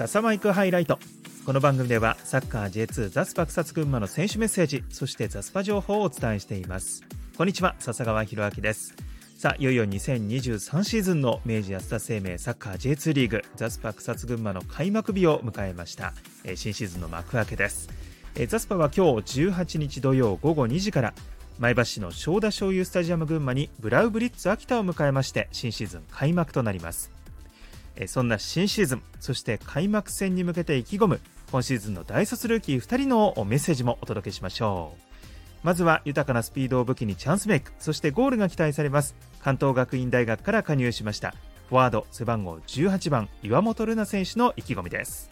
SASAmicハイライト。この番組ではサッカー J2 ザスパ草津群馬の選手メッセージそしてザスパ情報をお伝えしています。こんにちは笹川博明です。さあいよいよ2023シーズンの明治安田生命サッカー J2 リーグザスパ草津群馬の開幕日を迎えました。新シーズンの幕開けです。ザスパは今日18日土曜午後2時から前橋市の正田醤油スタジアム群馬にブラウブリッツ秋田を迎えまして新シーズン開幕となります。そんな新シーズンそして開幕戦に向けて意気込む今シーズンの大卒ルーキー2人のメッセージもお届けしましょう。まずは豊かなスピードを武器にチャンスメイクそしてゴールが期待されます関東学院大学から加入しましたフォワード背番号18番岩本瑠奈選手の意気込みです。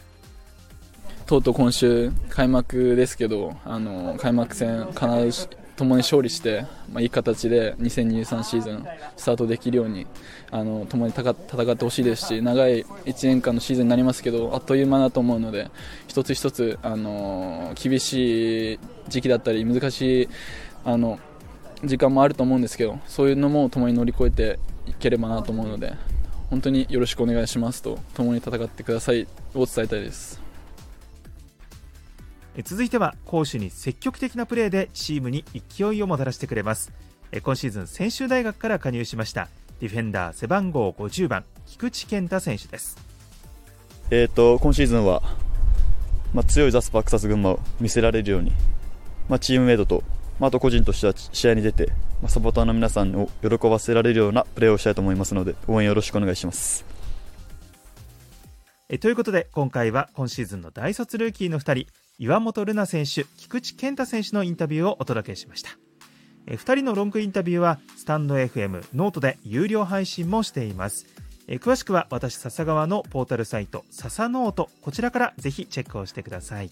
とうとう今週開幕ですけどあの開幕戦必ず共に勝利して、まあ、いい形で2023シーズンスタートできるようにあの共に戦ってほしいですし長い1年間のシーズンになりますけどあっという間だと思うので一つ一つあの厳しい時期だったり難しいあの時間もあると思うんですけどそういうのも共に乗り越えていければなと思うので本当によろしくお願いしますと共に戦ってくださいを伝えたいです。続いては攻守に積極的なプレーでチームに勢いをもたらしてくれます。今シーズン専修大学から加入しました。ディフェンダー背番号50番菊池健太選手です。えーと、今シーズンは、まあ、強いザスパ草津群馬を見せられるように、まあ、チームメイトと、まあ、あと個人としては試合に出て、まあ、サポーターの皆さんを喜ばせられるようなプレーをしたいと思いますので応援よろしくお願いします。えということで今回は今シーズンの大卒ルーキーの2人岩本瑠奈選手菊池健太選手のインタビューをお届けしました。え2人のロングインタビューはスタンド FM ノートで有料配信もしています。え詳しくは私笹川のポータルサイト笹ノートこちらからぜひチェックをしてください。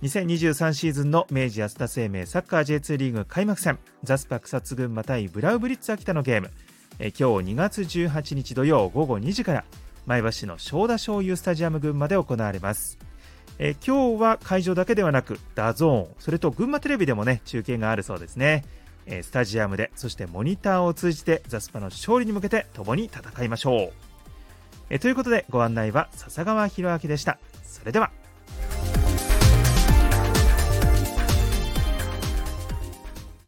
2023シーズンの明治安田生命サッカー J2 リーグ開幕戦ザスパ草津群馬対ブラウブリッツ秋田のゲーム。え今日2月18日土曜午後2時から前橋市の正田醤油スタジアム群馬で行われます。え今日は会場だけではなく DAZN それと群馬テレビでもね中継があるそうですね、えスタジアムでそしてモニターを通じてザスパの勝利に向けて共に戦いましょう、えということでご案内は笹川博明でした。それでは。